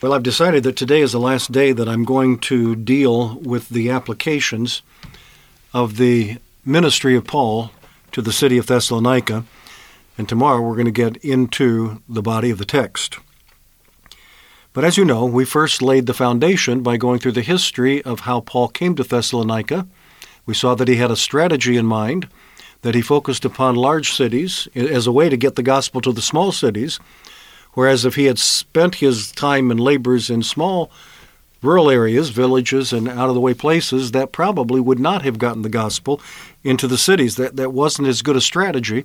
Well, I've decided that today is the last day that I'm going to deal with the applications of the ministry of Paul to the city of Thessalonica, and tomorrow we're going to get into the body of the text. But as you know, we first laid the foundation by going through the history of how Paul came to Thessalonica. We saw that he had a strategy in mind, that he focused upon large cities as a way to get the gospel to the small cities, whereas if he had spent his time and labors in small rural areas, villages, and out of the way places, that probably would not have gotten the gospel into the cities. That, that wasn't as good a strategy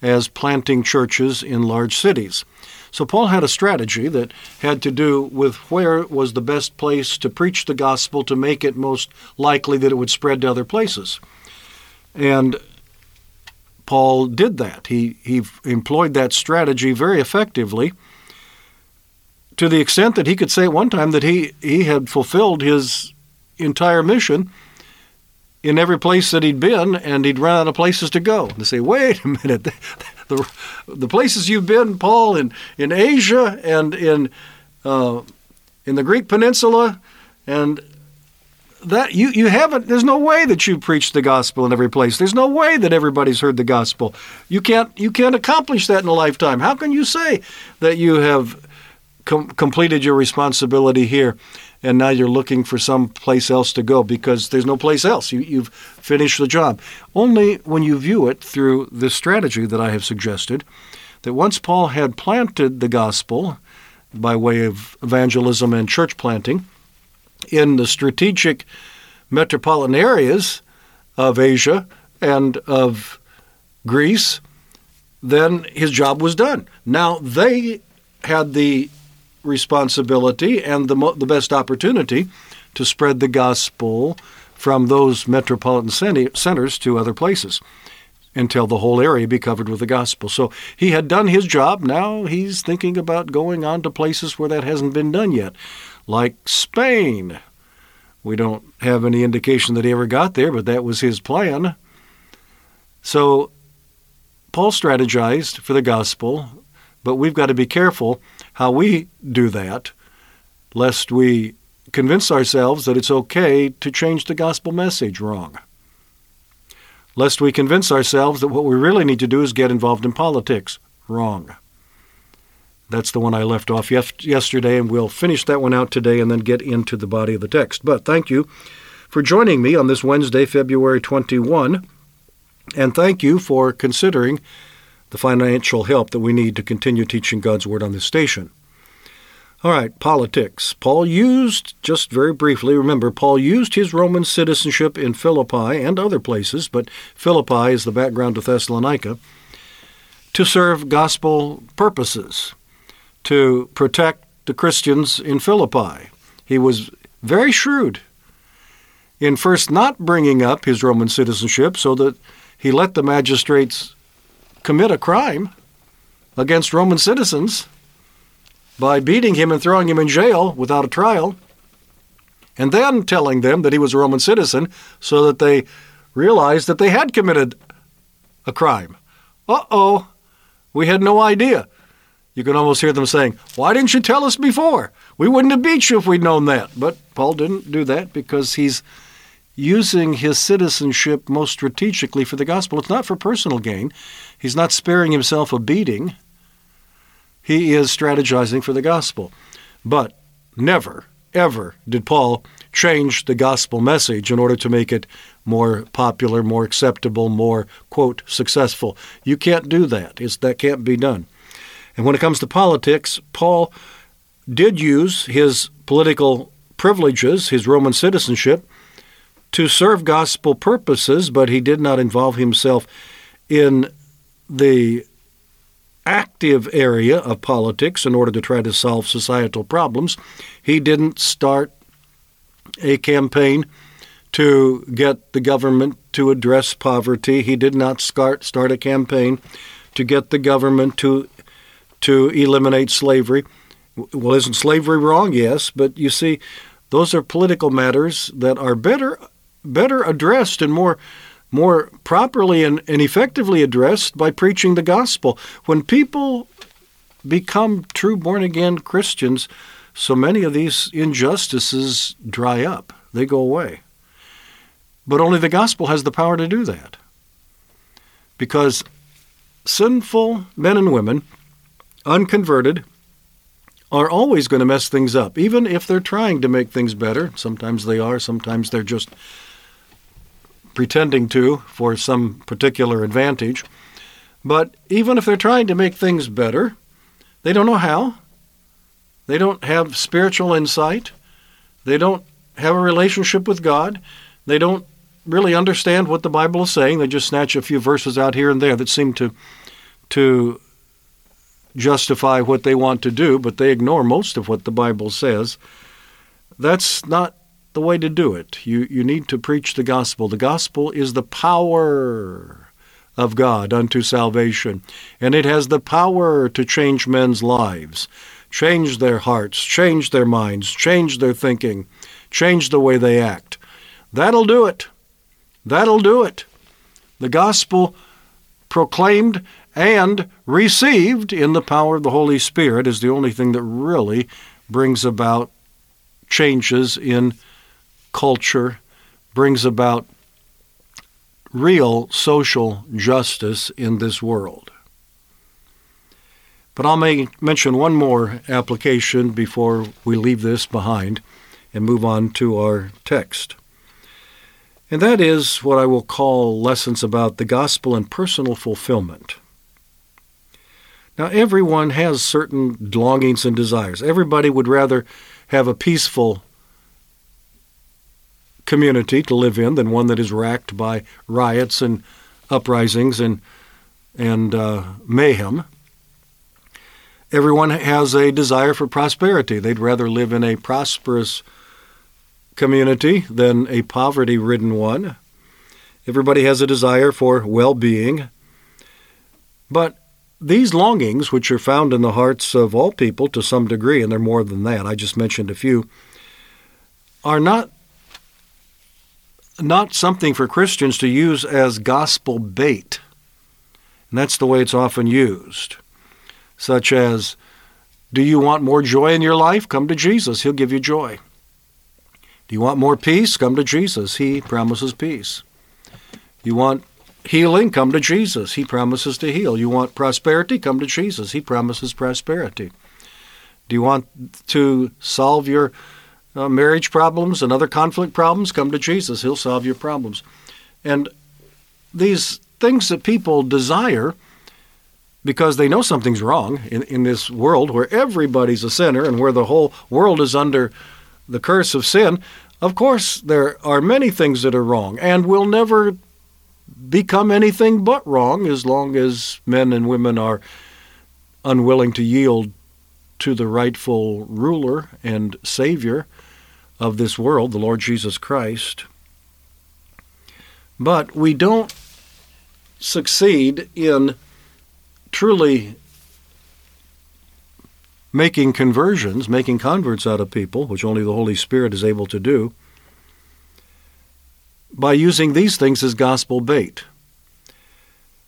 as planting churches in large cities. So Paul had a strategy that had to do with where was the best place to preach the gospel to make it most likely that it would spread to other places. And Paul did that. He, he employed that strategy very effectively to the extent that he could say at one time that he, he had fulfilled his entire mission in every place that he'd been, and he'd run out of places to go. They say, wait a minute, the, the, the places you've been, Paul, in, in Asia and in, uh, in the Greek peninsula, and that you, you haven't there's no way that you preached the gospel in every place. There's no way that everybody's heard the gospel. You can't you can't accomplish that in a lifetime. How can you say that you have com- completed your responsibility here and now you're looking for some place else to go because there's no place else? You, you've finished the job. Only when you view it through this strategy that i have suggested that once paul had planted the gospel by way of evangelism and church planting in the strategic metropolitan areas of Asia and of Greece, then his job was done. Now they had the responsibility and the, mo- the best opportunity to spread the gospel from those metropolitan cen- centers to other places until the whole area be covered with the gospel. So he had done his job. Now he's thinking about going on to places where that hasn't been done yet like Spain. We don't have any indication that he ever got there, but that was his plan. So Paul strategized for the gospel, but we've got to be careful how we do that, lest we convince ourselves that it's okay to change the gospel message wrong. Lest we convince ourselves that what we really need to do is get involved in politics wrong. That's the one I left off yesterday, and we'll finish that one out today and then get into the body of the text. But thank you for joining me on this Wednesday, February 21, and thank you for considering the financial help that we need to continue teaching God's Word on this station. All right, politics. Paul used, just very briefly, remember, Paul used his Roman citizenship in Philippi and other places, but Philippi is the background to Thessalonica, to serve gospel purposes to protect the Christians in Philippi. He was very shrewd in first not bringing up his Roman citizenship so that he let the magistrates commit a crime against Roman citizens by beating him and throwing him in jail without a trial, and then telling them that he was a Roman citizen so that they realized that they had committed a crime. Uh oh, we had no idea. You can almost hear them saying, Why didn't you tell us before? We wouldn't have beat you if we'd known that. But Paul didn't do that because he's using his citizenship most strategically for the gospel. It's not for personal gain. He's not sparing himself a beating. He is strategizing for the gospel. But never, ever did Paul change the gospel message in order to make it more popular, more acceptable, more, quote, successful. You can't do that. It's, that can't be done. And when it comes to politics, Paul did use his political privileges, his Roman citizenship, to serve gospel purposes, but he did not involve himself in the active area of politics in order to try to solve societal problems. He didn't start a campaign to get the government to address poverty. He did not start start a campaign to get the government to to eliminate slavery. Well, isn't slavery wrong? Yes, but you see, those are political matters that are better better addressed and more more properly and, and effectively addressed by preaching the gospel. When people become true born again Christians, so many of these injustices dry up, they go away. But only the gospel has the power to do that. Because sinful men and women, unconverted, are always going to mess things up, even if they're trying to make things better. Sometimes they are, sometimes they're just pretending to for some particular advantage. But even if they're trying to make things better, they don't know how. They don't have spiritual insight. They don't have a relationship with God. They don't really understand what the Bible is saying. They just snatch a few verses out here and there that seem to to justify what they want to do, but they ignore most of what the Bible says. That's not the way to do it. You, you need to preach the gospel. The gospel is the power of God unto salvation, and it has the power to change men's lives, change their hearts, change their minds, change their thinking, change the way they act. That'll do it. That'll do it. The gospel proclaimed and received in the power of the Holy Spirit is the only thing that really brings about changes in culture, brings about real social justice in this world. But I'll may mention one more application before we leave this behind and move on to our text. And that is what I will call lessons about the gospel and personal fulfillment. Now, everyone has certain longings and desires. Everybody would rather have a peaceful community to live in than one that is racked by riots and uprisings and and uh, mayhem. Everyone has a desire for prosperity. They'd rather live in a prosperous community than a poverty-ridden one. Everybody has a desire for well-being. But these longings, which are found in the hearts of all people to some degree, and they're more than that, I just mentioned a few, are not not something for Christians to use as gospel bait. And that's the way it's often used. Such as, do you want more joy in your life? Come to Jesus. He'll give you joy. Do you want more peace? Come to Jesus. He promises peace. You want healing? Come to Jesus. He promises to heal. You want prosperity? Come to Jesus. He promises prosperity. Do you want to solve your uh, marriage problems and other conflict problems, come to Jesus. He'll solve your problems. And these things that people desire because they know something's wrong in, in this world where everybody's a sinner and where the whole world is under the curse of sin, of course, there are many things that are wrong and will never become anything but wrong as long as men and women are unwilling to yield to the rightful ruler and Savior of this world, the Lord Jesus Christ. But we don't succeed in truly making conversions, making converts out of people, which only the Holy Spirit is able to do, by using these things as gospel bait.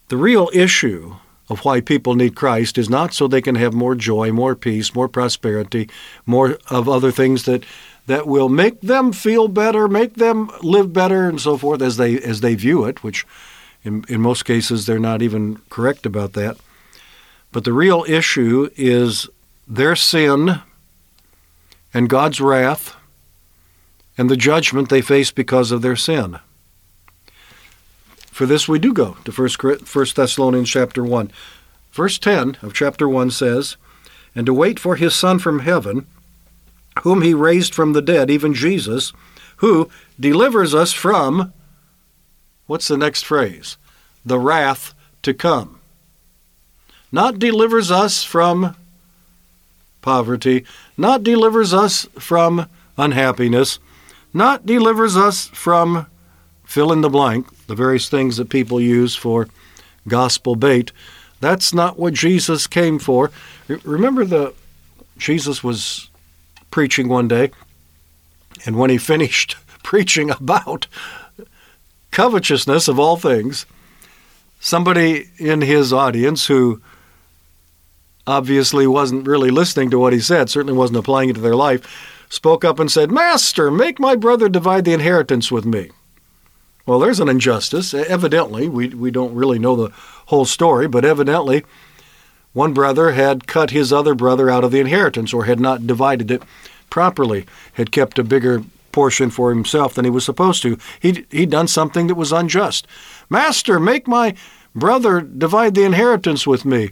The real issue of why people need Christ is not so they can have more joy, more peace, more prosperity, more of other things that that will make them feel better, make them live better, and so forth as they as they view it. Which, in in most cases, they're not even correct about that. But the real issue is their sin and God's wrath and the judgment they face because of their sin. For this we do go to 1 Thessalonians chapter 1. Verse 10 of chapter 1 says, And to wait for his Son from heaven, whom he raised from the dead, even Jesus, who delivers us from, what's the next phrase? The wrath to come. Not delivers us from poverty, not delivers us from unhappiness, not delivers us from fill in the blank, the various things that people use for gospel bait. That's not what Jesus came for. Remember the Jesus was preaching one day, and when he finished preaching about covetousness of all things, somebody in his audience who obviously wasn't really listening to what he said, certainly wasn't applying it to their life, spoke up and said, Master, make my brother divide the inheritance with me. Well, there's an injustice. Evidently, we, we don't really know the whole story, but evidently, one brother had cut his other brother out of the inheritance or had not divided it properly, had kept a bigger portion for himself than he was supposed to. He'd, he'd done something that was unjust. Master, make my brother divide the inheritance with me.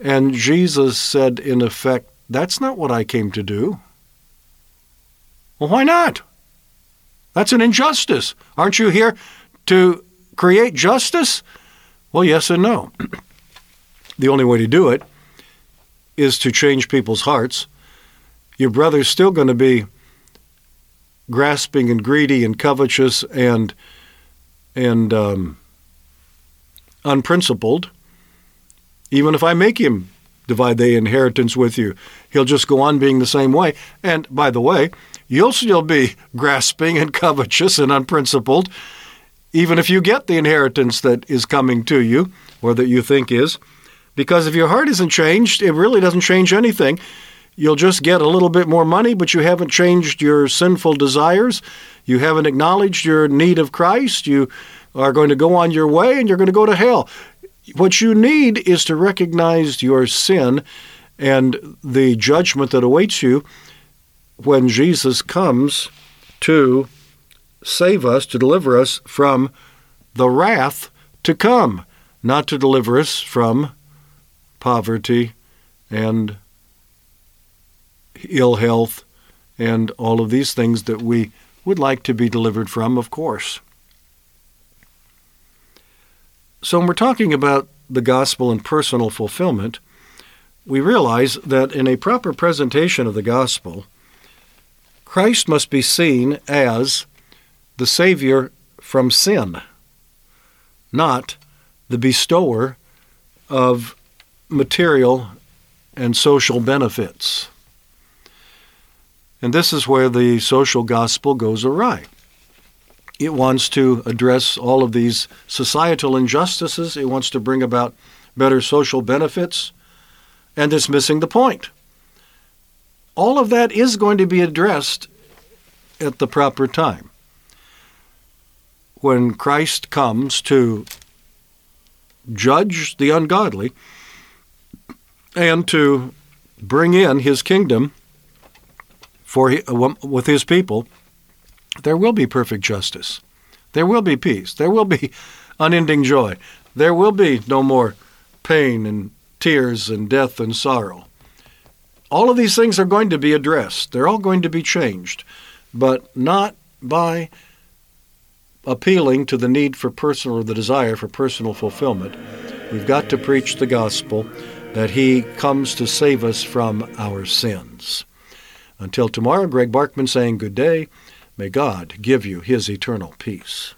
And Jesus said, in effect, That's not what I came to do. Well, why not? That's an injustice. Aren't you here to create justice? Well, yes and no. the only way to do it is to change people's hearts. Your brother's still going to be grasping and greedy and covetous and and um, unprincipled even if I make him divide the inheritance with you, he'll just go on being the same way. And by the way, you'll still be grasping and covetous and unprincipled, even if you get the inheritance that is coming to you, or that you think is. Because if your heart isn't changed, it really doesn't change anything. You'll just get a little bit more money, but you haven't changed your sinful desires. You haven't acknowledged your need of Christ. You are going to go on your way and you're going to go to hell. What you need is to recognize your sin and the judgment that awaits you when Jesus comes to save us, to deliver us from the wrath to come, not to deliver us from poverty and ill health and all of these things that we would like to be delivered from, of course. So, when we're talking about the gospel and personal fulfillment, we realize that in a proper presentation of the gospel, Christ must be seen as the Savior from sin, not the bestower of material and social benefits. And this is where the social gospel goes awry. It wants to address all of these societal injustices. It wants to bring about better social benefits, and it's missing the point. All of that is going to be addressed at the proper time. When Christ comes to judge the ungodly and to bring in his kingdom for uh, with his people there will be perfect justice. There will be peace. There will be unending joy. There will be no more pain and tears and death and sorrow. All of these things are going to be addressed. They're all going to be changed, but not by appealing to the need for personal or the desire for personal fulfillment. We've got to preach the gospel that He comes to save us from our sins. Until tomorrow, Greg Barkman saying good day. May God give you his eternal peace.